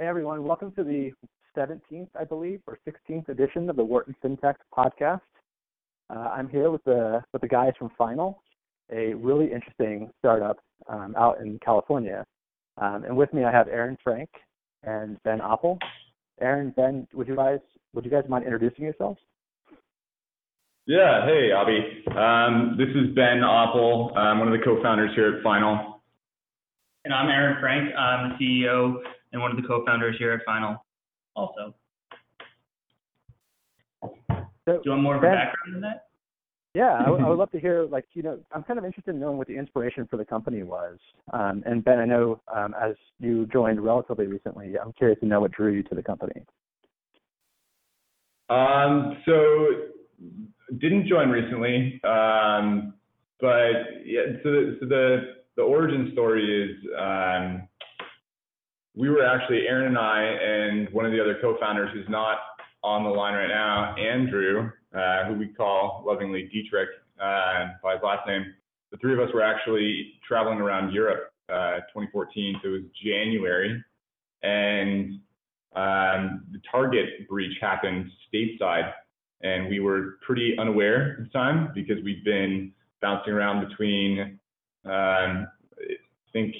Hey everyone, welcome to the 17th, I believe, or 16th edition of the Wharton FinTech podcast. Uh, I'm here with the with the guys from Final, a really interesting startup um, out in California. Um, and with me, I have Aaron Frank and Ben Oppel. Aaron, Ben, would you guys would you guys mind introducing yourselves? Yeah, hey Abby, Um, this is Ben Oppel. I'm one of the co-founders here at Final. And I'm Aaron Frank. I'm the CEO and one of the co-founders here at Final also. So, Do you want more of a background than that? Yeah, I, would- would love to hear, like, you know, I'm kind of interested in knowing what the inspiration for the company was. Um, and Ben, I know um, as you joined relatively recently, I'm curious to know what drew you to the company. Um, so didn't join recently, um, but yeah. So, so the the origin story is um, we were actually Aaron and I and one of the other co-founders who's not on the line right now, Andrew, uh, who we call lovingly Dietrich uh, by his last name. The three of us were actually traveling around Europe, uh, 2014. So it was January, and um, the Target breach happened stateside, and we were pretty unaware at the time because we'd been bouncing around between, um, I think,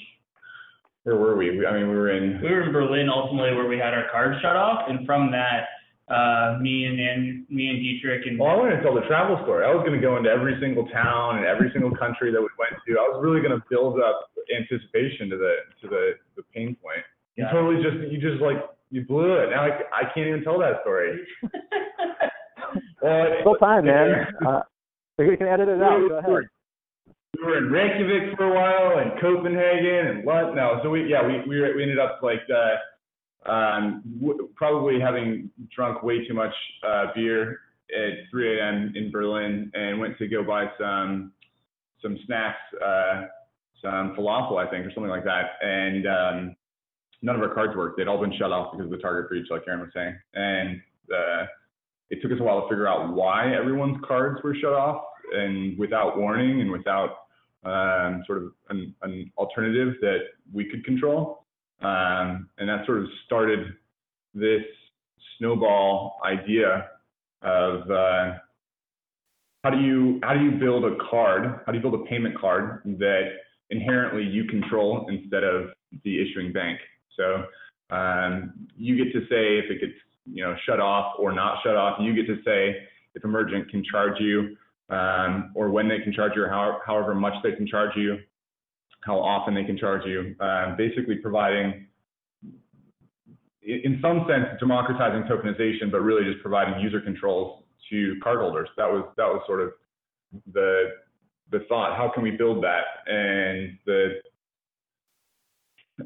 where were we? we? I mean, we were in. We were in Berlin ultimately where we had our card shut off, and from that, uh, me and, and me and Dietrich and Well, I wanted to tell the travel story. I was going to go into every single town and every single country that we went to. I was really going to build up anticipation to the to the the pain point. You Yeah. totally just you just like you blew it. Now I, I can't even tell that story. Well, Full time, man. Uh, so you can edit it out. Go ahead. We were in Reykjavik for a while, and Copenhagen, and London. No, so we yeah we we, we ended up like uh, um, w- probably having drunk way too much uh, beer at 3 a.m. in Berlin, and went to go buy some some snacks, uh, some falafel I think or something like that, and um, none of our cards worked. They'd all been shut off because of the target breach, like Aaron was saying, and uh, it took us a while to figure out why everyone's cards were shut off and without warning and without um, sort of an, an alternative that we could control. Um, and that sort of started this snowball idea of uh, how do you how do you build a card? How do you build a payment card that inherently you control instead of the issuing bank? So um, you get to say if it gets you know shut off or not shut off. You get to say if a merchant can charge you um, or when they can charge you, or how, however much they can charge you, how often they can charge you. Um, basically providing, in some sense, democratizing tokenization, but really just providing user controls to cardholders. That was that was sort of the the thought. How can we build that? And the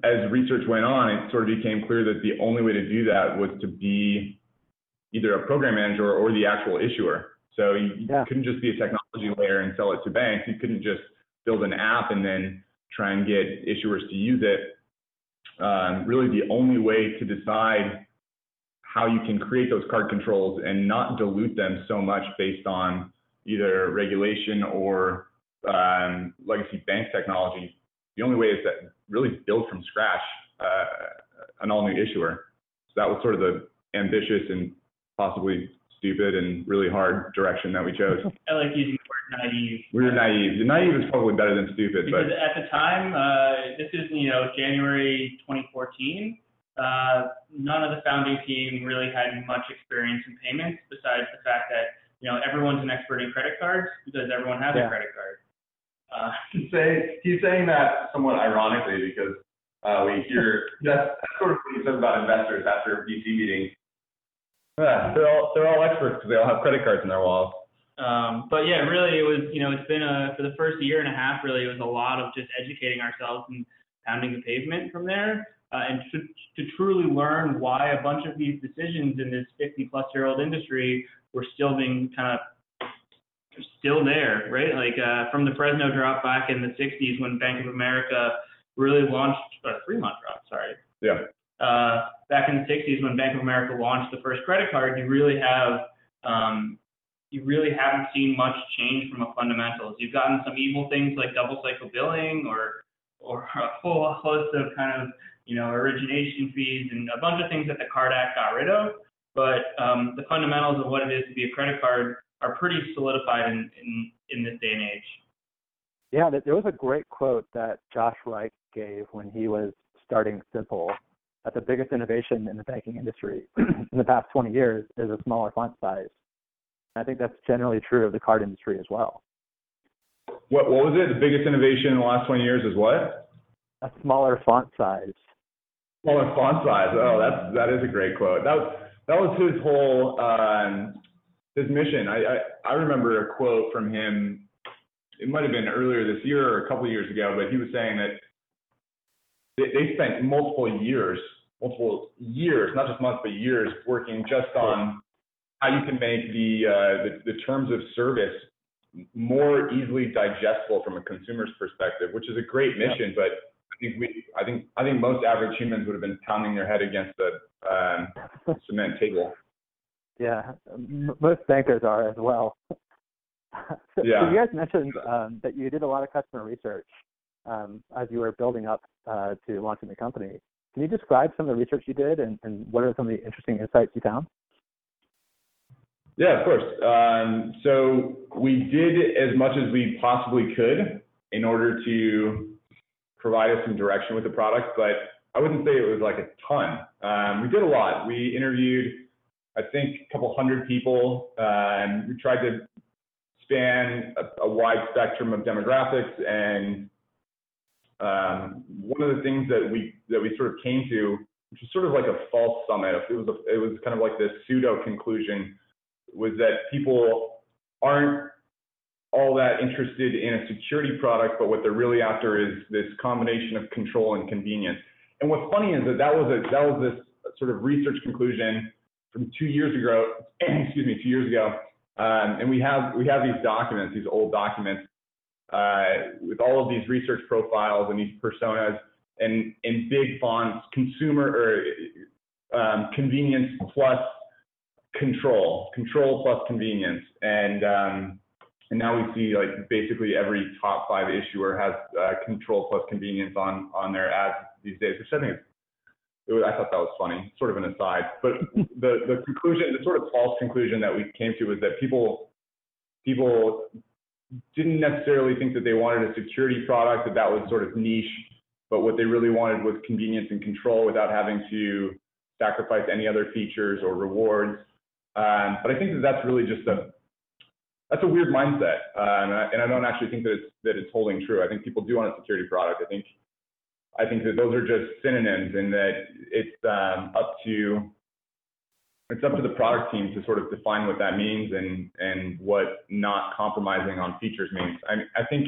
as research went on, it sort of became clear that the only way to do that was to be either a program manager or the actual issuer. So you, you couldn't just be a technology layer and sell it to banks. You couldn't just build an app and then try and get issuers to use it. Um, really, the only way to decide how you can create those card controls and not dilute them so much based on either regulation or um, legacy bank technology. The only way is that really build from scratch uh, an all new issuer. So that was sort of the ambitious and possibly stupid and really hard direction that we chose. I like using the word naive. We were naive. Naive is probably better than stupid, Because but at the time, uh, this is, you know, January 2014, uh, none of the founding team really had much experience in payments besides the fact that, you know, everyone's an expert in credit cards because everyone has Yeah. a credit card. Uh, He's saying he's saying that somewhat ironically because uh, we hear that's, that's sort of what he says about investors after VC meetings. Yeah, they're all they're all experts because they all have credit cards in their wallets. Um, but yeah, really, it was you know it's been a for the first year and a half. Really, it was a lot of just educating ourselves and pounding the pavement from there, uh, and to to truly learn why a bunch of these decisions in this 50 plus year old industry were still being kind of still there, right? Like uh, from the Fresno drop back in the 60s when Bank of America really launched, or Fremont drop, sorry, Yeah. Uh, back in the 60s when Bank of America launched the first credit card, you really have um, you really haven't seen much change from a fundamentals. You've gotten some evil things like double cycle billing or or a whole host of kind of you know, origination fees and a bunch of things that the Card Act got rid of. But um, the fundamentals of what it is to be a credit card are pretty solidified in, in, in this day and age. Yeah, there was a great quote that Josh Reich gave when he was starting Simple that the biggest innovation in the banking industry in the past 20 years is a smaller font size. And I think that's generally true of the card industry as well. What, what was it? The biggest innovation in the last 20 years is what? A smaller font size. Smaller font size. Oh, that's that is a great quote. That was that was his whole um, his mission. I, I I remember a quote from him. It might have been earlier this year or a couple of years ago, but he was saying that they, they spent multiple years, multiple years, not just months, but years working just on how you can make the, uh, the, the terms of service more easily digestible from a consumer's perspective, which is a great mission, but I think we, I think, I think most average humans would have been pounding their head against the um, cement table. Yeah, most bankers are as well. so, yeah. so you guys mentioned um, that you did a lot of customer research um, as you were building up uh, to launching the company. Can you describe some of the research you did and, and what are some of the interesting insights you found? Yeah, of course. Um, so we did as much as we possibly could in order to provide us some direction with the product, but I wouldn't say it was like a ton. Um, we did a lot. We interviewed, I think, a couple hundred people. and we tried to span a, a, wide spectrum of demographics, and um, one of the things that we that we sort of came to, which was sort of like a false summit. It was a, it was kind of like this pseudo conclusion was that people aren't all that interested in a security product, but what they're really after is this combination of control and convenience. And what's funny is that that was a that was this sort of research conclusion from two years ago. excuse me, two years ago. Um, and we have we have these documents, these old documents, uh, with all of these research profiles and these personas, and in big fonts, consumer or um, convenience plus control, control plus convenience, and um, and now we see like basically every top five issuer has uh, control plus convenience on on their ads these days, which I think is, it was, I thought that was funny, sort of an aside. But the the conclusion, the sort of false conclusion that we came to was that people people didn't necessarily think that they wanted a security product that that was sort of niche, but what they really wanted was convenience and control without having to sacrifice any other features or rewards. Um, but I think that that's really just a that's a weird mindset, uh, and, I, and, I, don't actually think that it's that it's holding true. I think people do want a security product. I think I think that those are just synonyms, and that it's um, up to it's up to the product team to sort of define what that means and and what not compromising on features means. I, I think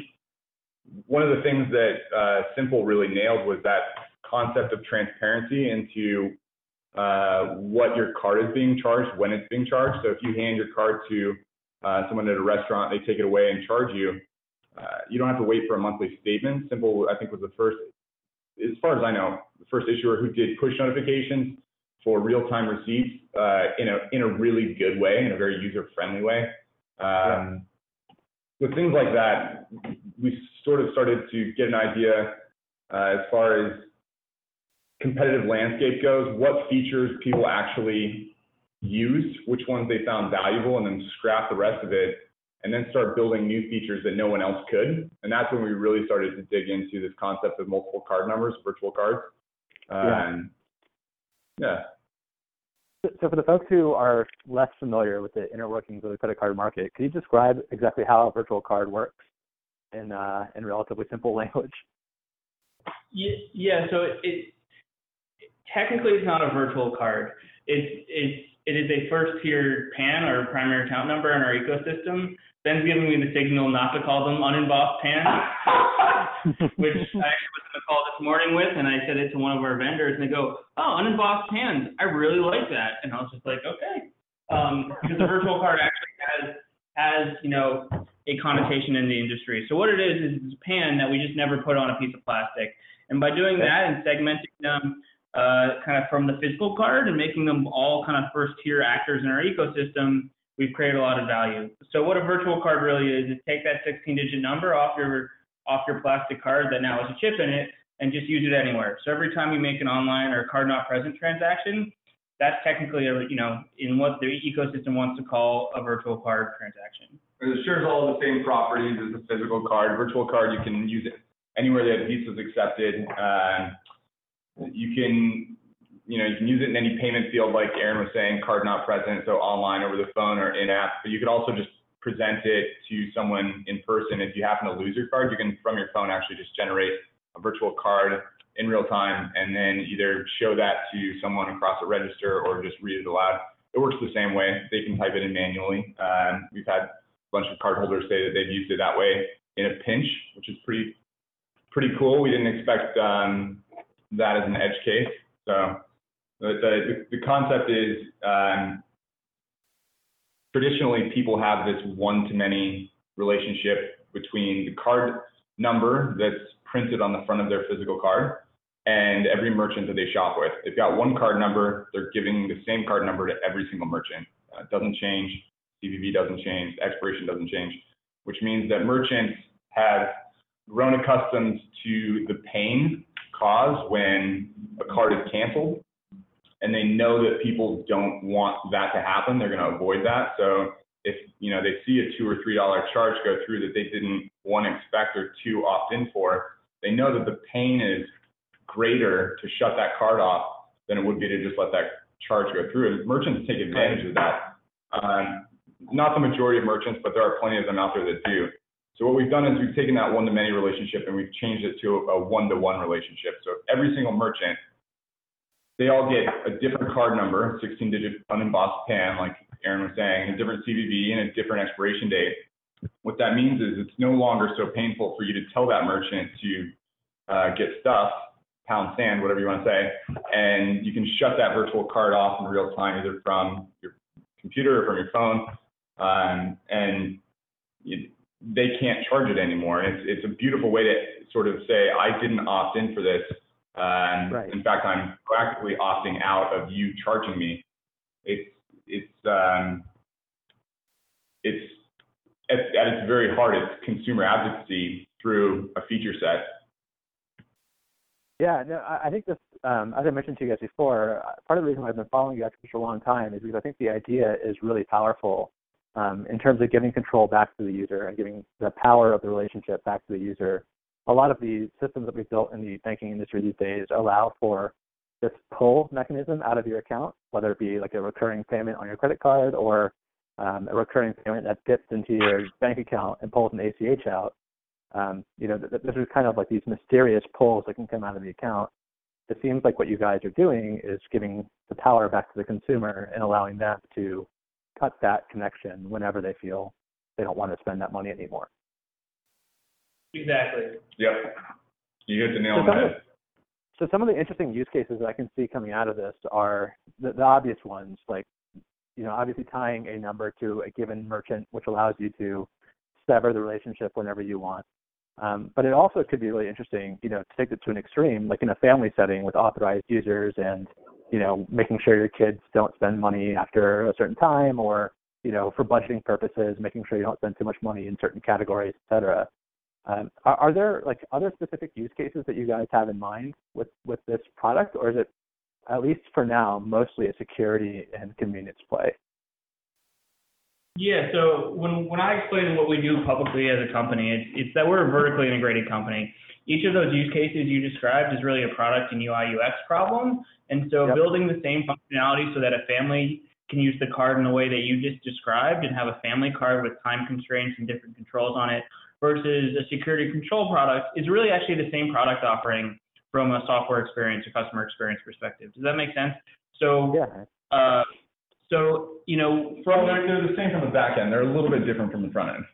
one of the things that uh, Simple really nailed was that concept of transparency into uh, what your card is being charged when it's being charged. So if you hand your card to uh, someone at a restaurant, they take it away and charge you. Uh, you don't have to wait for a monthly statement. Simple, I think, was the first, as far as I know, the first issuer who did push notifications for real-time receipts uh, in a in a really good way, in a very user-friendly way. Um, with things like that, we sort of started to get an idea uh, as far as competitive landscape goes, what features people actually used, which ones they found valuable, and then scrap the rest of it, and then start building new features that no one else could. And that's when we really started to dig into this concept of multiple card numbers, virtual cards. Um, yeah. So for the folks who are less familiar with the inner workings of the credit card market, could you describe exactly how a virtual card works in uh, in relatively simple language? Yeah. So it, it technically it's not a virtual card. It's it's it is a first tier PAN or primary account number in our ecosystem. Ben's giving me the signal not to call them unembossed PANs, which I actually was on a call this morning with, and I said it to one of our vendors, and they go, "Oh, unembossed PANs, I really like that." And I was just like, "Okay," um, because the virtual card actually has has you know a connotation in the industry. So what it is is a PAN that we just never put on a piece of plastic, and by doing that and segmenting them uh, kind of from the physical card and making them all kind of first tier actors in our ecosystem, we've created a lot of value. So what a virtual card really is, is take that 16 digit number off your off your plastic card that now has a chip in it, and just use it anywhere. So every time you make an online or card not present transaction, that's technically a, you know in what the ecosystem wants to call a virtual card transaction. It shares all the same properties as a physical card. Virtual card, you can use it anywhere that Visa is accepted. Uh, you can, you know, you can use it in any payment field, like Aaron was saying, card not present, so online, over the phone, or in app. But you could also just present it to someone in person. If you happen to lose your card, you can from your phone actually just generate a virtual card in real time and then either show that to someone across a register or just read it aloud. It works the same way. They can type it in manually. Um, we've had a bunch of cardholders say that they've used it that way in a pinch, which is pretty pretty cool. We didn't expect um, that as an edge case. So the the, the concept is um, traditionally people have this one-to-many relationship between the card number that's printed on the front of their physical card and every merchant that they shop with. They've got one card number, they're giving the same card number to every single merchant. Uh, it doesn't change, CVV doesn't change, expiration doesn't change, which means that merchants have grown accustomed to the pain caused when a card is canceled and they know that people don't want that to happen. They're going to avoid that. So if you know they see a two or three dollar charge go through that they didn't one expect or two opt in for, they know that the pain is greater to shut that card off than it would be to just let that charge go through. And merchants take advantage of that. Um, not the majority of merchants, but there are plenty of them out there that do. So what we've done is we've taken that one-to-many relationship and we've changed it to a one-to-one relationship. So every single merchant, they all get a different card number, 16-digit unembossed PAN, like Aaron was saying, a different CVV and a different expiration date. What that means is it's no longer so painful for you to tell that merchant to uh, get stuff pound sand, whatever you want to say, and you can shut that virtual card off in real time, either from your computer or from your phone, um, and you, they can't charge it anymore. And it's, it's a beautiful way to sort of say, I didn't opt in for this. Um, right. In fact, I'm proactively opting out of you charging me. It's it's um, it's at, at its very heart, it's consumer advocacy through a feature set yeah, no, I think this, um, as I mentioned to you guys before, uh, part of the reason why I've been following you guys for a long time is because I think the idea is really powerful um, in terms of giving control back to the user and giving the power of the relationship back to the user. A lot of the systems that we've built in the banking industry these days allow for this pull mechanism out of your account, whether it be like a recurring payment on your credit card or um, a recurring payment that dips into your bank account and pulls an ACH out um, you know, th- th- there's kind of like these mysterious pulls that can come out of the account. It seems like what you guys are doing is giving the power back to the consumer and allowing them to cut that connection whenever they feel they don't want to spend that money anymore. Exactly. Yep. You hit the nail on the head. So some of the interesting use cases that I can see coming out of this are the, the obvious ones, like you know, obviously tying a number to a given merchant, which allows you to sever the relationship whenever you want. Um, but it also could be really interesting, you know, to take it to an extreme, like in a family setting with authorized users and, you know, making sure your kids don't spend money after a certain time or, you know, for budgeting purposes, making sure you don't spend too much money in certain categories, et cetera. Um, are, are there like other specific use cases that you guys have in mind with, with this product, or is it, at least for now, mostly a security and convenience play? Yeah, so when when I explain what we do publicly as a company, it's it's that we're a vertically integrated company. Each of those use cases you described is really a product and UI UX problem, and so yep. building the same functionality so that a family can use the card in the way that you just described and have a family card with time constraints and different controls on it versus a security control product is really actually the same product offering from a software experience or customer experience perspective. Does that make sense? So yeah. Uh, so, you know, from they're, they're the same from the back end. They're a little bit different from the front end.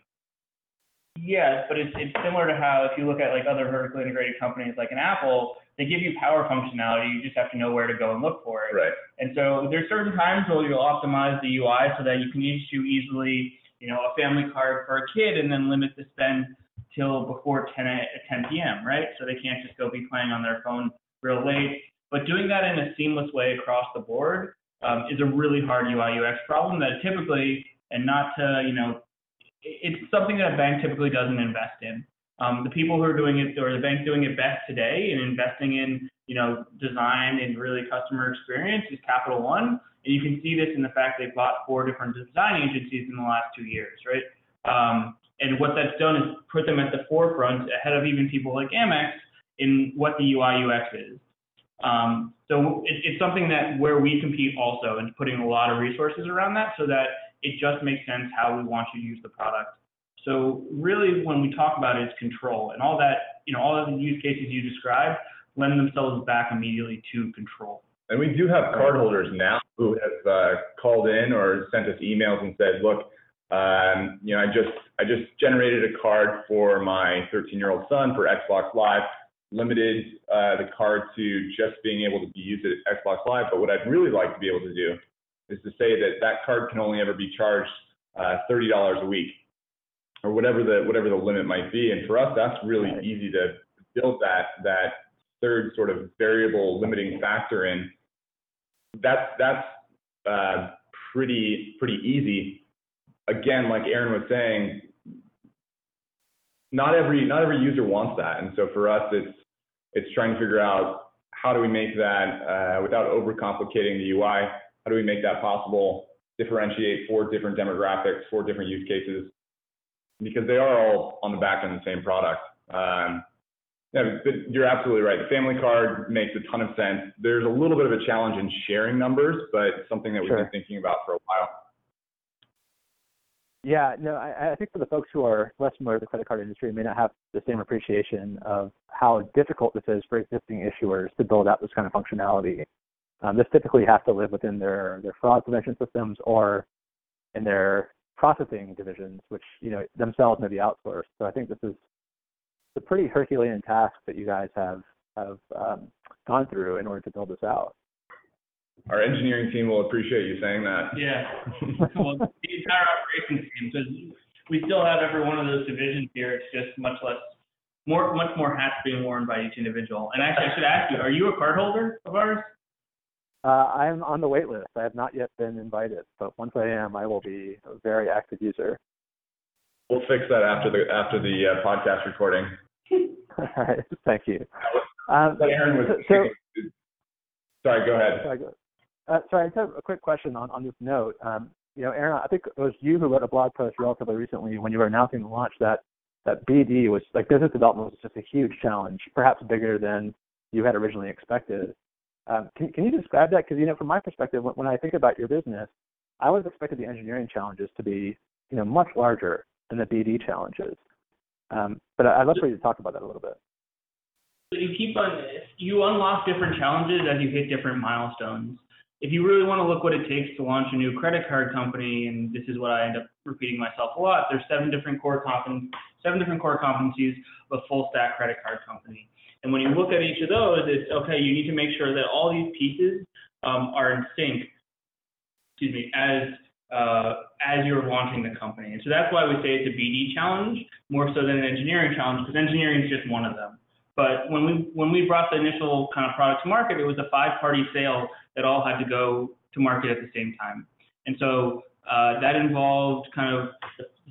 Yes, but it's it's similar to how if you look at like other vertically integrated companies like an Apple, they give you power functionality. You just have to know where to go and look for it. Right. And so there's certain times where you'll optimize the UI so that you can issue easily, you know, a family card for a kid and then limit the spend till before 10 10 p.m. Right. So they can't just go be playing on their phone real late. But doing that in a seamless way across the board um, is a really hard UI UX problem that typically, and not to, you know, it's something that a bank typically doesn't invest in. Um, the people who are doing it, or the bank doing it best today and investing in, you know, design and really customer experience is Capital One. And you can see this in the fact they've bought four different design agencies in the last two years, right? Um, and what that's done is put them at the forefront ahead of even people like Amex in what the UI UX is. Um, so it, it's something that where we compete also and putting a lot of resources around that so that it just makes sense how we want you to use the product. So really when we talk about it, it's control and all that, you know, all of the use cases you described lend themselves back immediately to control. And we do have cardholders now who have uh, called in or sent us emails and said, look, um, you know, I just I just generated a card for my 13-year-old son for Xbox Live, limited uh, the card to just being able to be used at Xbox Live. But what I'd really like to be able to do is to say that that card can only ever be charged uh, $30 a week, or whatever the whatever the limit might be. And for us, that's really easy to build that that third sort of variable limiting factor in. That's that's uh, pretty pretty easy again, like Aaron was saying, not every not every user wants that, and so for us, it's it's trying to figure out how do we make that uh, without overcomplicating the UI. How do we make that possible? Differentiate four different demographics, four different use cases, because they are all on the back end of the same product. Um, yeah, but you're absolutely right. The family card makes a ton of sense. There's a little bit of a challenge in sharing numbers, but something that we've sure. been thinking about for a while. Yeah, no, I, I think for the folks who are less familiar with the credit card industry may not have the same appreciation of how difficult this is for existing issuers to build out this kind of functionality. Um, this typically has to live within their, their fraud prevention systems or in their processing divisions, which you know themselves may be outsourced. So I think this is a pretty Herculean task that you guys have have um, gone through in order to build this out our engineering team will appreciate you saying that. Yeah. well, the entire operations team, because we still have every one of those divisions here. It's just much less, more, much more hats being worn by each individual. And actually, I should ask you, are you a cardholder of ours? Uh, I'm on the wait list. I have not yet been invited, but once I am, I will be a very active user. We'll fix that after the after the uh, podcast recording. All right, thank you. Um, Aaron was. So, sorry, go ahead. Sorry, go, uh, sorry, I just have a quick question on, on this note. Um, you know, Aaron, I think it was you who wrote a blog post relatively recently when you were announcing the launch that that BD was like business development was just a huge challenge, perhaps bigger than you had originally expected. Um, can, can you describe that? Because you know, from my perspective, when, when I think about your business, I would have expected the engineering challenges to be you know much larger than the BD challenges. Um, but I'd love for you to talk about that a little bit. So you keep on you unlock different challenges as you hit different milestones if you really want to look what it takes to launch a new credit card company, and this is what I end up repeating myself a lot, there's seven different core competen- seven different core competencies of a full stack credit card company. And when you look at each of those, it's okay, you need to make sure that all these pieces um, are in sync, excuse me, as uh, as you're launching the company. And so that's why we say it's a BD challenge more so than an engineering challenge, because engineering is just one of them. But when we when we brought the initial kind of product to market, it was a five-party sale that all had to go to market at the same time. And so uh, that involved kind of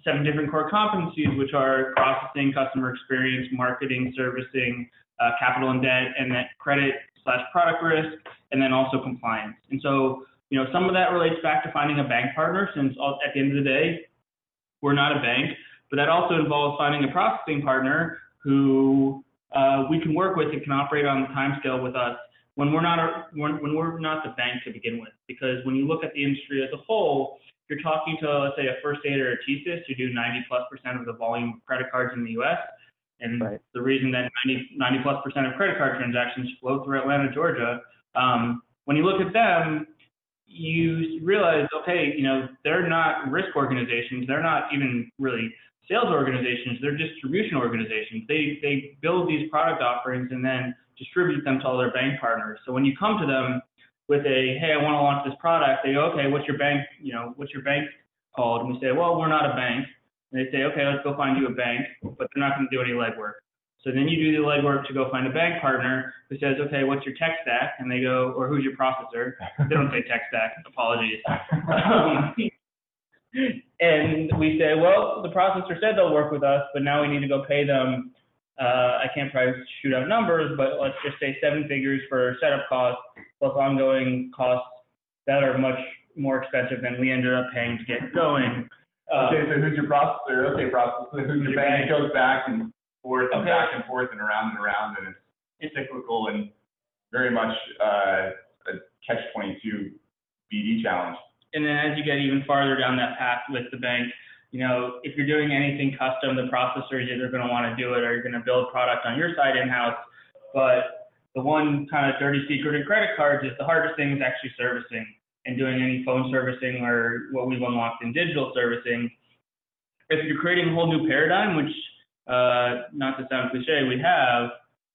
seven different core competencies, which are processing, customer experience, marketing, servicing, uh, capital and debt, and then credit slash product risk, and then also compliance. And so, you know, some of that relates back to finding a bank partner, since all, at the end of the day, we're not a bank. But that also involves finding a processing partner who uh, we can work with and can operate on the time scale with us when we're not a, when, when we're not the bank to begin with. Because when you look at the industry as a whole, you're talking to let's say a First Data or a TSYS who do 90 plus percent of the volume of credit cards in the U.S. And right. the reason that 90, 90 plus percent of credit card transactions flow through Atlanta, Georgia, um, when you look at them, you realize, okay, you know, they're not risk organizations. They're not even really sales organizations. They're distribution organizations. They they build these product offerings and then distribute them to all their bank partners. So when you come to them with a, hey, I want to launch this product, they go, okay, what's your bank, you know, what's your bank called? And we say, well, we're not a bank. And they say, okay, let's go find you a bank, but they're not going to do any legwork. So then you do the legwork to go find a bank partner who says, okay, what's your tech stack? And they go, or who's your processor? They don't say tech stack. Apologies. um, and we say, well, the processor said they'll work with us, but now we need to go pay them. Uh, I can't probably shoot out numbers, but let's just say seven figures for setup costs plus ongoing costs that are much more expensive than we ended up paying to get going. Uh, Okay, so who's your processor? Okay, processor, who's your bank? It goes back and forth and Okay. back and forth and around and around, and it's cyclical and very much uh, a catch twenty-two BD challenge. And then as you get even farther down that path with the bank, you know, if you're doing anything custom, the processor is either going to want to do it or you're going to build product on your side in-house. But the one kind of dirty secret in credit cards is the hardest thing is actually servicing and doing any phone servicing or what we've unlocked in digital servicing. If you're creating a whole new paradigm, which, uh, not to sound cliche, we have,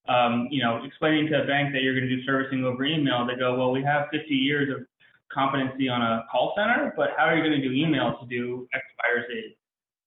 um, you know, explaining to a bank that you're going to do servicing over email, they go, well, we have 50 years of competency on a call center, but how are you going to do email to do X, Y, or Z?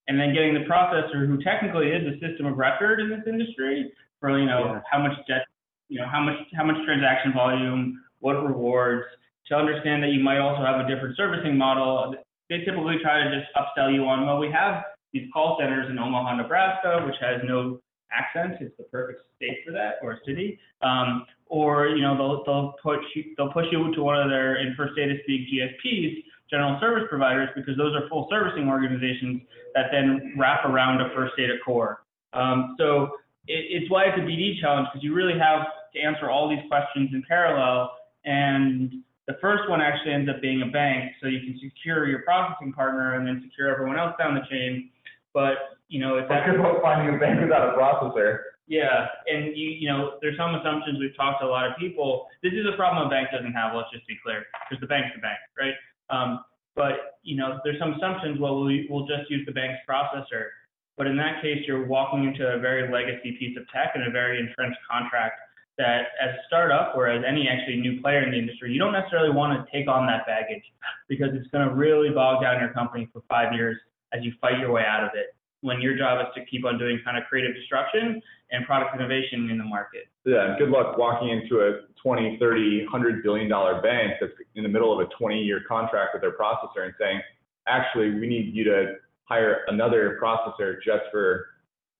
And then getting the processor, who technically is a system of record in this industry, for you know Yeah. how much debt, you know how much how much transaction volume, what rewards, to understand that you might also have a different servicing model. They typically try to just upsell you on, well, we have these call centers in Omaha, Nebraska, which has no accent. It's the perfect state for that, or city. Um, or you know they'll they'll push you, they'll push you to one of their in first data speak GSPs, general service providers, because those are full servicing organizations that then wrap around a first data core. Um, so it, it's why it's a BD challenge because you really have to answer all these questions in parallel. And the first one actually ends up being a bank, so you can secure your processing partner and then secure everyone else down the chain. But you know if That's good about finding a bank without a processor. yeah, and you you know, there's some assumptions we've talked to a lot of people. This is a problem a bank doesn't have. Let's just be clear, because the bank's the bank, right? Um, but you know, there's some assumptions. Well, we we'll just use the bank's processor, but in that case, you're walking into a very legacy piece of tech and a very entrenched contract that, as a startup or as any actually new player in the industry, you don't necessarily want to take on that baggage because it's going to really bog down your company for five years as you fight your way out of it. When your job is to keep on doing kind of creative destruction and product innovation in the market. Yeah, and good luck walking into a 20, 30, 100 billion dollar bank that's in the middle of a 20 year contract with their processor and saying, actually, we need you to hire another processor just for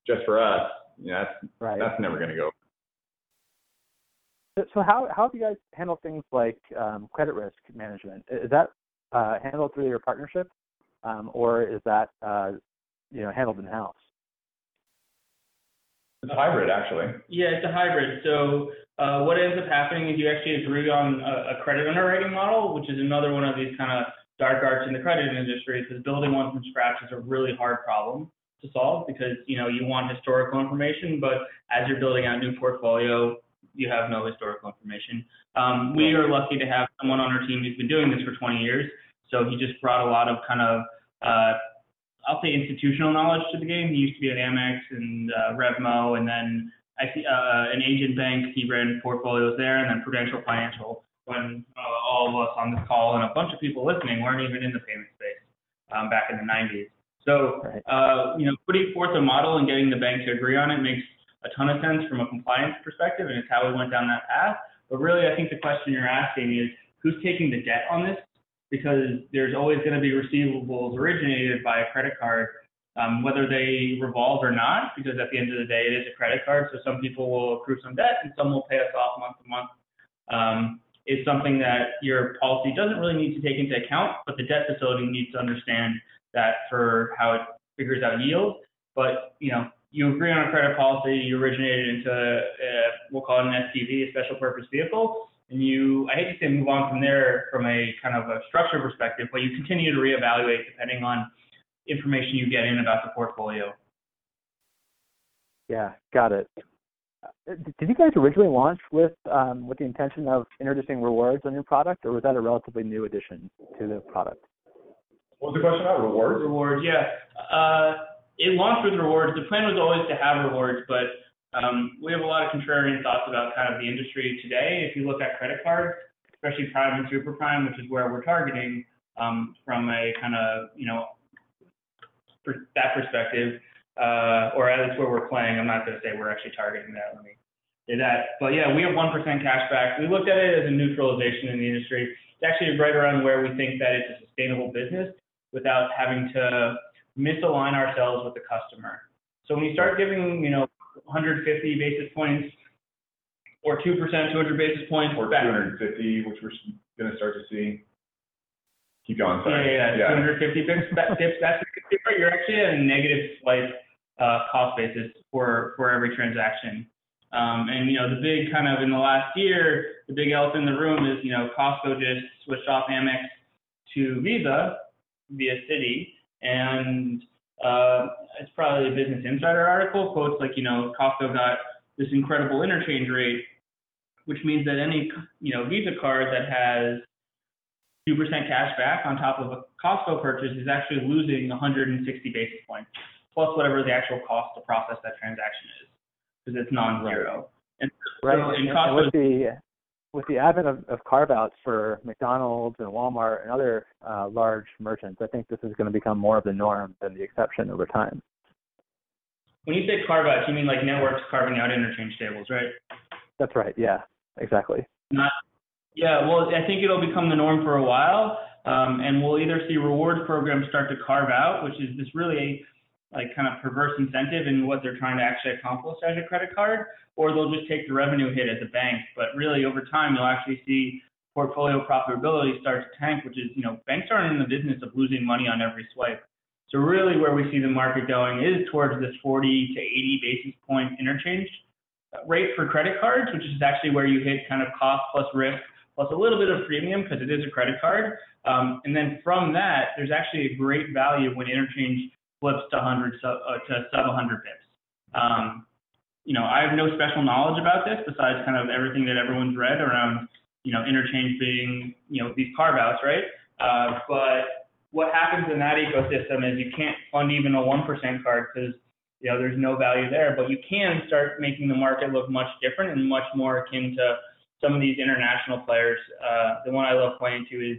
just for us. You know, that's Right. that's never going to go. So- So how how have you guys handled things like um, credit risk management? Is that uh, handled through your partnership, um, or is that uh, you know handled in house? It's a hybrid, actually. Yeah, it's a hybrid. So uh, what ends up happening is you actually agree on a, a credit underwriting model, which is another one of these kind of dark arts in the credit industry, because building one from scratch is a really hard problem to solve because you know you want historical information, but as you're building out a new portfolio, you have no historical information. Um, we are lucky to have someone on our team who's been doing this for 20 years, so he just brought a lot of kind of uh, I'll say institutional knowledge to the game. He used to be at Amex and uh, Revmo, and then I see uh, an Asian bank. He ran portfolios there, and then Prudential Financial. When uh, all of us on this call and a bunch of people listening weren't even in the payment space um, back in the 90s. So, uh, you know, putting forth a model and getting the bank to agree on it makes a ton of sense from a compliance perspective, and it's how we went down that path. But really, I think the question you're asking is who's taking the debt on this? Because there's always going to be receivables originated by a credit card, um, whether they revolve or not, because at the end of the day, it is a credit card. So some people will accrue some debt and some will pay us off month to month. Um, is something that your policy doesn't really need to take into account, but the debt facility needs to understand that for how it figures out yield. But you know, you agree on a credit policy, you originated into uh, we'll call it an SPV, a special purpose vehicle, and you I hate to say move on from there from a kind of a structure perspective, but you continue to reevaluate depending on information you get in about the portfolio. Yeah, got it. Uh, Did you guys originally launch with um, with the intention of introducing rewards on your product, or was that a relatively new addition to the product? What was the question about rewards? Rewards, yeah. Uh, it launched with rewards. The plan was always to have rewards, but um, we have a lot of contrarian thoughts about kind of the industry today. If you look at credit cards, especially prime and super prime, which is where we're targeting um, from a kind of, you know, per, that perspective, uh, or at least where we're playing. I'm not going to say we're actually targeting that. Let me say that. But yeah, we have 1% cash back. We looked at it as a neutralization in the industry. It's actually right around where we think that it's a sustainable business. without having to misalign ourselves with the customer. So when you start giving, you know, 150 basis points or 2%, 200 basis points Or back. 250, which we're gonna start to see. Keep going, sorry. Yeah, yeah, 250 bips, ba- bips back the consumer, you're actually at a negative like uh, cost basis for for every transaction. Um, and you know, the big kind of in the last year, the big elephant in the room is you know Costco just switched off Amex to Visa via Citi, and uh, it's probably a Business Insider article quotes like you know Costco got this incredible interchange rate, which means that any you know Visa card that has 2% cash back on top of a Costco purchase is actually losing 160 basis points, plus whatever the actual cost to process that transaction is, because it's non-zero. And Right. so in and, and Costco, the with the advent of, of carve outs for McDonald's and Walmart and other uh, large merchants, I think this is going to become more of the norm than the exception over time. when you say carve out, you mean like networks carving out interchange tables, right? That's right. Yeah. Exactly. Not, yeah, well, I think it'll become the norm for a while, um, and we'll either see rewards programs start to carve out, which is this really like kind of perverse incentive in what they're trying to actually accomplish as a credit card, or they'll just take the revenue hit as a bank. But really, over time, you'll actually see portfolio profitability start to tank, which is, you know, banks aren't in the business of losing money on every swipe. So really, where we see the market going is towards this 40 to 80 basis point interchange rate for credit cards, which is actually where you hit kind of cost plus risk plus a little bit of premium because it is a credit card. Um, and then from that, there's actually a great value when interchange flips to 100 sub, uh, to sub 100 pips. Um, you know, I have no special knowledge about this besides kind of everything that everyone's read around, you know, interchange being, you know, these carve outs, right? Uh, but what happens in that ecosystem is you can't fund even a 1% card because, you know, there's no value there, but you can start making the market look much different and much more akin to some of these international players. Uh, the one I love pointing to is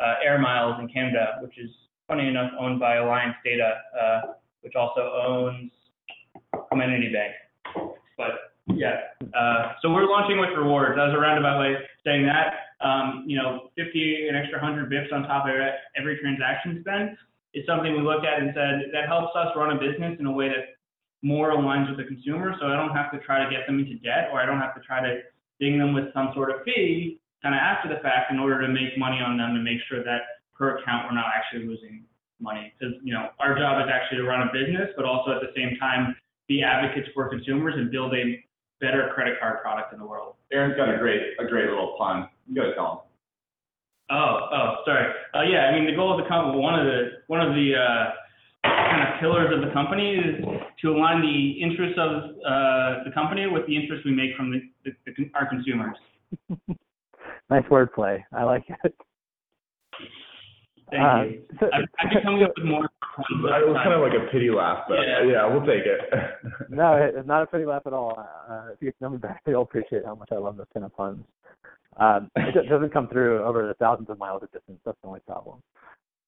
uh, Air Miles in Canada, which is funny enough owned by Alliance Data, uh, which also owns Comenity Bank. But yeah, uh, so we're launching with rewards. That was a roundabout way of saying that. Um, you know, 50 an extra 100 bips on top of every transaction spend is something we looked at and said that helps us run a business in a way that more aligns with the consumer. So I don't have to try to get them into debt, or I don't have to try to ding them with some sort of fee kind of after the fact in order to make money on them and make sure that per account we're not actually losing money. Because you know our job is actually to run a business, but also at the same time be advocates for consumers and build a better credit card product in the world. Aaron's got a great, a great little pun. You gotta tell him. Oh, oh, sorry. Uh, yeah, I mean the goal of the company, one of the one of the uh, kind of pillars of the company is to align the interests of uh, the company with the interests we make from the, the, the our consumers. nice wordplay. I like it. Thank Uh, you. so- I've, I've been coming up with more. puns It was kind of like a pity laugh, but Yeah. yeah, we'll take it. no, it's not a pity laugh at all. Uh, if you know me back, you'll appreciate how much I love those kind of puns. Um, it do- doesn't come through over the thousands of miles of distance. That's the only problem.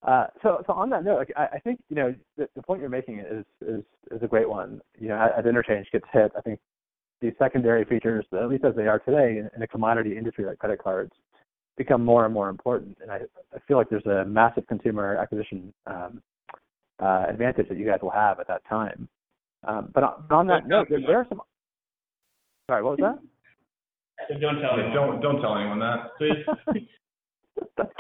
Uh, so, so on that note, like, I, I think you know the, the point you're making is is is a great one. You know, as interchange gets hit, I think these secondary features, at least as they are today in, in a commodity industry like credit cards, become more and more important. And I, I feel like there's a massive consumer acquisition um, uh, advantage that you guys will have at that time. Um, but on, on that note, there, there are some. Sorry, what was So don't tell anyone. don't don't tell anyone that. Please. that?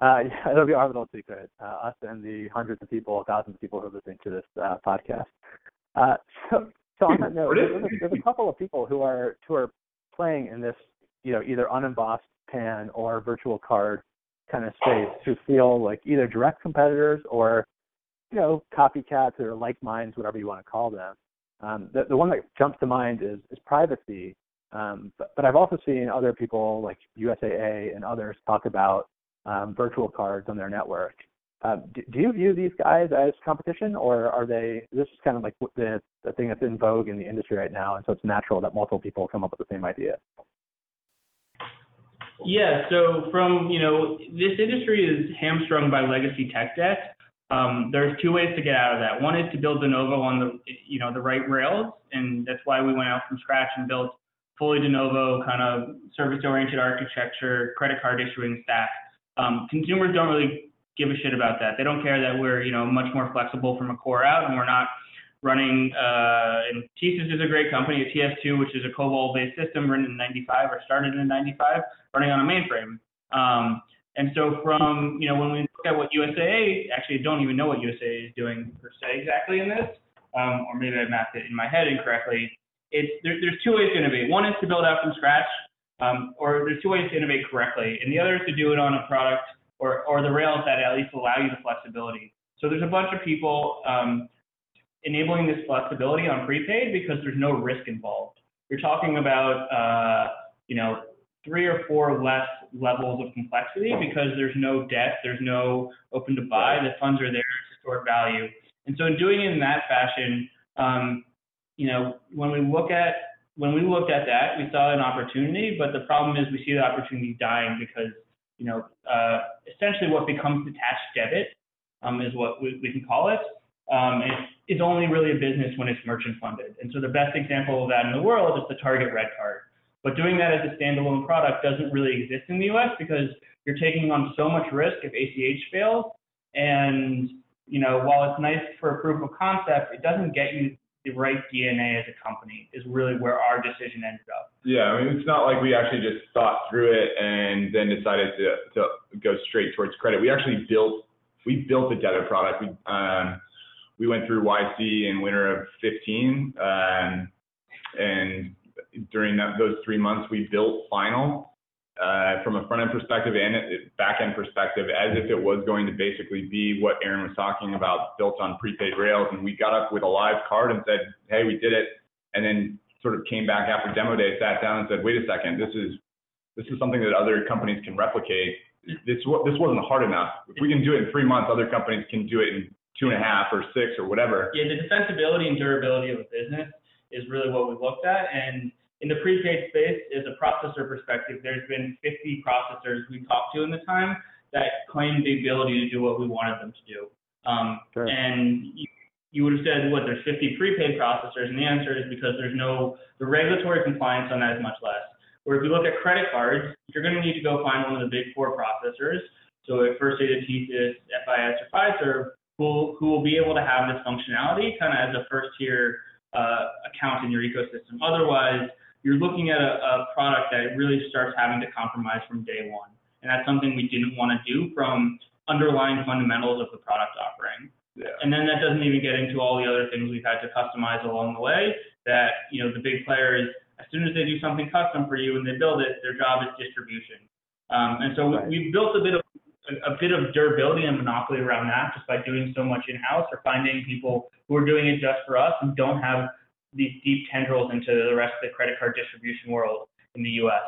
uh, yeah, it'll be our little secret. Uh, us and the hundreds of people, thousands of people who are listening to this uh, podcast. Uh, so, so on that note, there's, a, there's a couple of people who are who are playing in this, you know, either unembossed pan or virtual card kind of space who feel like either direct competitors or, you know, copycats or like minds, whatever you want to call them. Um, the, the one that jumps to mind is, is privacy. Um, but, but I've also seen other people like USAA and others talk about um, virtual cards on their network. Uh, do, do you view these guys as competition, or are they? This is kind of like the the thing that's in vogue in the industry right now, and so it's natural that multiple people come up with the same idea. Yeah, so from, you know, this industry is hamstrung by legacy tech debt. Um, there's two ways to get out of that. One is to build de novo on the, you know, the right rails, and that's why we went out from scratch and built fully de novo kind of service-oriented architecture, credit card issuing stack. Um, consumers don't really give a shit about that. They don't care that we're, you know, much more flexible from a core out and we're not running, uh, and TSYS is a great company, a TS2, which is a COBOL-based system written in 95 or started in 95, running on a mainframe. Um, and so from, you know, when we look at what USAA, actually don't even know what USAA is doing per se exactly in this, um, or maybe I mapped it in my head incorrectly. It's, there, there's two ways to innovate. One is to build out from scratch, um, or there's two ways to innovate correctly. And the other is to do it on a product or, or the rails that at least allow you the flexibility. So there's a bunch of people um, enabling this flexibility on prepaid because there's no risk involved. You're talking about, uh, you know, three or four less levels of complexity because there's no debt, there's no open to buy, the funds are there to store value. And so in doing it in that fashion, um, you know, when we look at when we looked at that, we saw an opportunity, but the problem is we see the opportunity dying because, you know, uh, essentially what becomes detached debit um, is what we, we, can call it. Um, it's only really a business when it's merchant funded. And so the best example of that in the world is the Target Red Card. But doing that as a standalone product doesn't really exist in the US because you're taking on so much risk if ACH fails. And, you know, while it's nice for a proof of concept, it doesn't get you the right DNA as a company is really where our decision ended up. Yeah, I mean, it's not like we actually just thought through it and then decided to, to go straight towards credit. We actually built we built a debit product. We um, we went through YC in winter of 15, um, and during that, those three months, we built Final uh, from a front end perspective and back end perspective as if it was going to basically be what Aaron was talking about, built on prepaid rails. And we got up with a live card and said, "Hey, we did it," and then sort of came back after demo day, sat down and said, "Wait a second, this is this is something that other companies can replicate. This this wasn't hard enough. If we can do it in three months, other companies can do it in two and a half or six or whatever." Yeah, the defensibility and durability of a business is really what we looked at, and in the prepaid space, as a processor perspective, there's been 50 processors we talked to in the time that claimed the ability to do what we wanted them to do. Um, sure. And you, you, would have said, what, there's 50 prepaid processors, and the answer is because there's no, the regulatory compliance on that is much less. Where if you look at credit cards, you're going to need to go find one of the big four processors. So at First Data, TSYS, FIS, or Fiserv, who, who will be able to have this functionality kind of as a first tier uh, account in your ecosystem. Otherwise, you're looking at a, a product that really starts having to compromise from day one. And that's something we didn't want to do from underlying fundamentals of the product offering. Yeah. And then that doesn't even get into all the other things we've had to customize along the way that, you know, the big players, as soon as they do something custom for you and they build it, their job is distribution. Um, and so right. we've built a bit of a, a bit of durability and monopoly around that just by doing so much in-house or finding people who are doing it just for us and don't have these deep tendrils into the rest of the credit card distribution world in the U.S.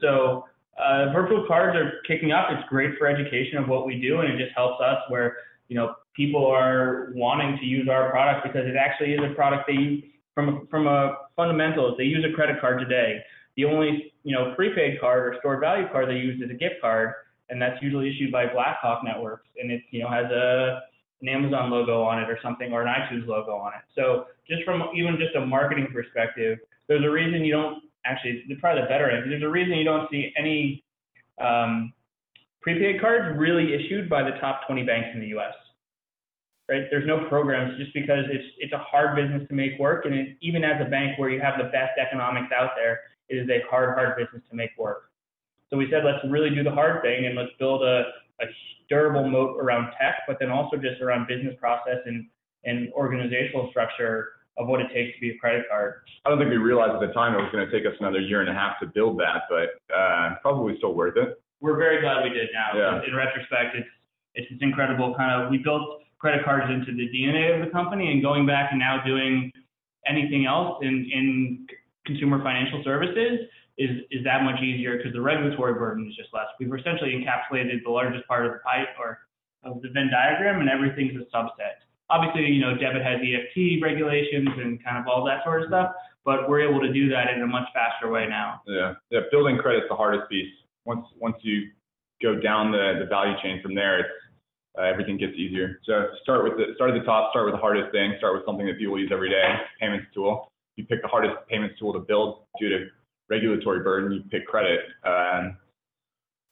So uh, virtual cards are kicking up. It's great for education of what we do, and it just helps us where you know people are wanting to use our product because it actually is a product they use from a, from a fundamentals. They use a credit card today. The only you know prepaid card or stored value card they use is a gift card, and that's usually issued by Blackhawk Networks, and it you know has a an Amazon logo on it or something or an iTunes logo on it. So just from even just a marketing perspective, there's a reason you don't actually, probably the better end, there's a reason you don't see any um, prepaid cards really issued by the top 20 banks in the US. Right? There's no programs just because it's it's a hard business to make work, and it, even as a bank where you have the best economics out there, it is a hard, hard business to make work. So we said let's really do the hard thing and let's build a, a durable moat around tech, but then also just around business process and, and organizational structure of what it takes to be a credit card. I don't think we realized at the time it was going to take us another year and a half to build that, but uh, probably still worth it. We're very glad we did now. Yeah. In retrospect, it's it's this incredible kind of we built credit cards into the DNA of the company, and going back and now doing anything else in in consumer financial services is is that much easier because the regulatory burden is just less. We've essentially encapsulated the largest part of the pipe or of the Venn diagram, and everything's a subset. Obviously, you know, debit has EFT regulations and kind of all that sort of stuff, but we're able to do that in a much faster way now. Yeah, yeah. Building credit's the hardest piece. Once once you go down the, the value chain from there, it's uh, everything gets easier. So start with the start at the top, start with the hardest thing, start with something that people use every day, payments tool. You pick the hardest payments tool to build due to regulatory burden, you pick credit. Um,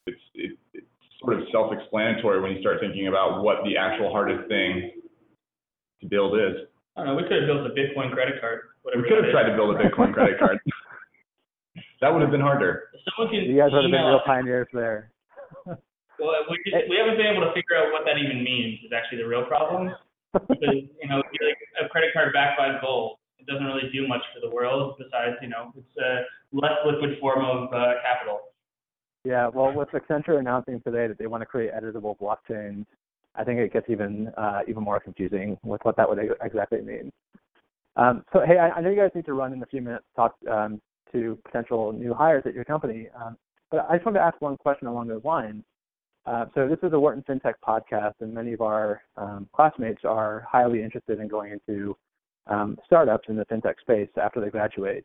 it's, it, it's sort of self-explanatory when you start thinking about what the actual hardest thing to build is. I don't know. We could have built a Bitcoin credit card. Whatever We could that have tried to build a Bitcoin credit card. that would have been harder. Someone can You guys would have been real pioneers there. Well, we, just, we haven't been able to figure out what that even means. Is actually the real problem. Because you know, like a credit card backed by gold. It doesn't really do much for the world besides, you know, it's a less liquid form of uh, capital. Yeah, well, with Accenture announcing today that they want to create editable blockchains, I think it gets even uh, even more confusing with what that would exactly mean. Um, so, hey, I, I know you guys need to run in a few minutes to talk um, to potential new hires at your company, um, but I just wanted to ask one question along those lines. Uh, so, this is a Wharton FinTech podcast, and many of our um, classmates are highly interested in going into um, startups in the fintech space after they graduate.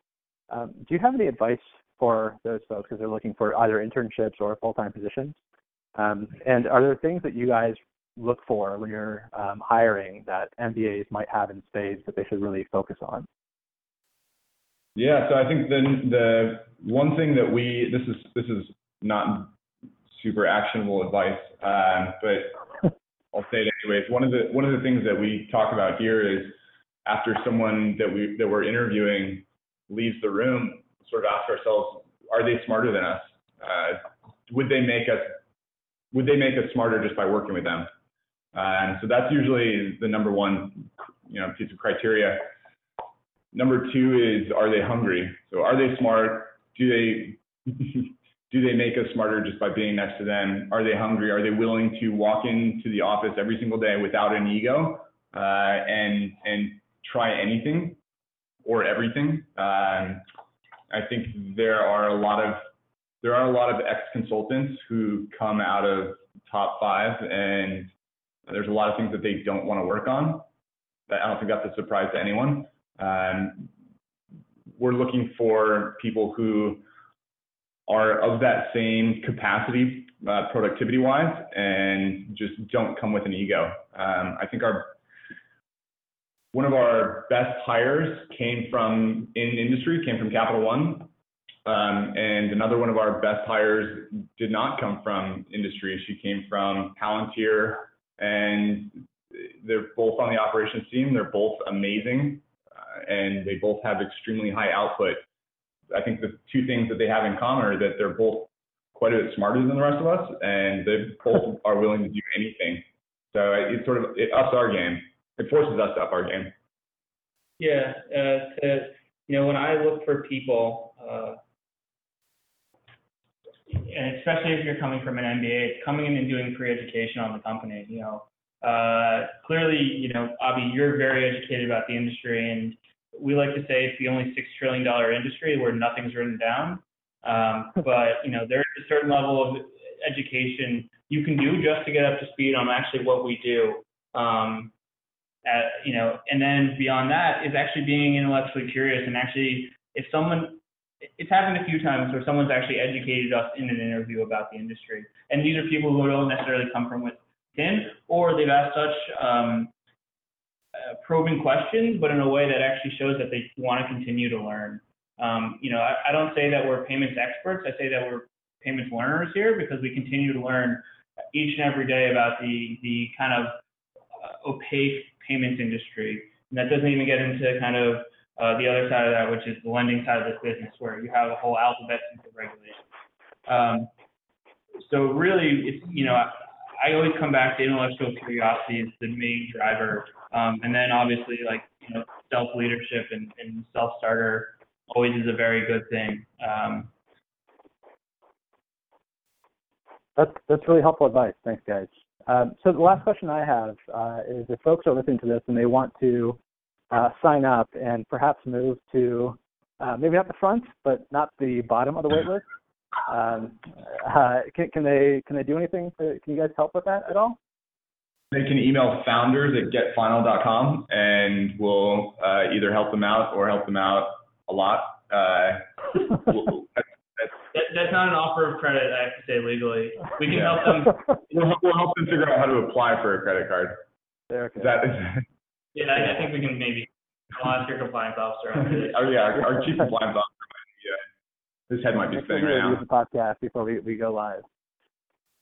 Um, do you have any advice for those folks because they're looking for either internships or full-time positions? Um, and are there things that you guys look for when you're um, hiring that MBAs might have in spades that they should really focus on? Yeah, so I think the the one thing that we this is this is not super actionable advice, um, but I'll say it anyways. One of the one of the things that we talk about here is after someone that we that we're interviewing leaves the room, sort of ask ourselves, are they smarter than us? Uh, would they make us would they make us smarter just by working with them? Uh, so that's usually the number one you know piece of criteria. Number two is are they hungry? So are they smart? Do they do they make us smarter just by being next to them? Are they hungry? Are they willing to walk into the office every single day without an ego uh, and and try anything or everything? Um, I think there are a lot of there are a lot of ex consultants who come out of top five and there's a lot of things that they don't want to work on. I don't think that's a surprise to anyone. Um, we're looking for people who are of that same capacity, uh, productivity wise, and just don't come with an ego. Um, I think our one of our best hires came from in industry, came from Capital One, um, and another one of our best hires did not come from industry. She came from Palantir, and they're both on the operations team. They're both amazing, uh, and they both have extremely high output. I think the two things that they have in common are that they're both quite a bit smarter than the rest of us, and they both are willing to do anything. So it sort of it ups our game. It forces us to up our game. Yeah, uh, to, you know, when I look for people, uh, and especially if you're coming from an MBA, it's coming in and doing pre-education on the company. You know, uh, clearly, you know, Avi, you're very educated about the industry, and we like to say it's the only six trillion dollar industry where nothing's written down. Um, but you know, there's a certain level of education you can do just to get up to speed on actually what we do. Um, at, you know, and then beyond that is actually being intellectually curious and actually, if someone, it's happened a few times where someone's actually educated us in an interview about the industry, and these are people who don't necessarily come from within, or they've asked such um, uh, probing questions, but in a way that actually shows that they want to continue to learn. Um, you know, I, I don't say that we're payments experts. I say that we're payments learners here because we continue to learn each and every day about the the kind of uh, opaque payments industry. And that doesn't even get into kind of uh, the other side of that, which is the lending side of this business, where you have a whole alphabet of regulations. Um, so really, it's you know, I, I always come back to intellectual curiosity is the main driver, um, and then obviously like you know, self leadership and, and self starter always is a very good thing. Um, That's that's really helpful advice. Thanks, guys. Um, so the last question I have uh, is if folks are listening to this and they want to uh, sign up and perhaps move to uh, maybe not the front, but not the bottom of the wait list, um, uh, can, can they can they do anything? To, can you guys help with that at all? They can email founders at getfinal.com and we'll uh, either help them out or help them out a lot. Uh, we'll, that, that's not an offer of credit, I have to say legally. We can Yeah. help them. we'll, we'll help them figure out how to apply for a credit card. There, Is that, is, Yeah, I, I think we can maybe. I'll ask your compliance officer. oh yeah, our, our chief compliance officer, yeah, his head might be Make spinning right now. the podcast before we, we go live.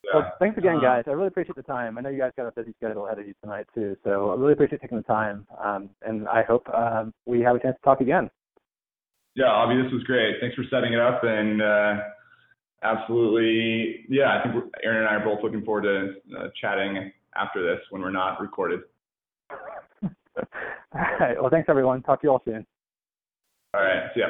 Yeah. Well, thanks again, Um, guys. I really appreciate the time. I know you guys got a busy schedule ahead of you tonight too, so I really appreciate taking the time. Um, and I hope um, we have a chance to talk again. Yeah, Avi, this was great. Thanks for setting it up and uh, absolutely, yeah, I think Aaron and I are both looking forward to uh, chatting after this when we're not recorded. all right. Well, thanks everyone. Talk to you all soon. All right, see ya.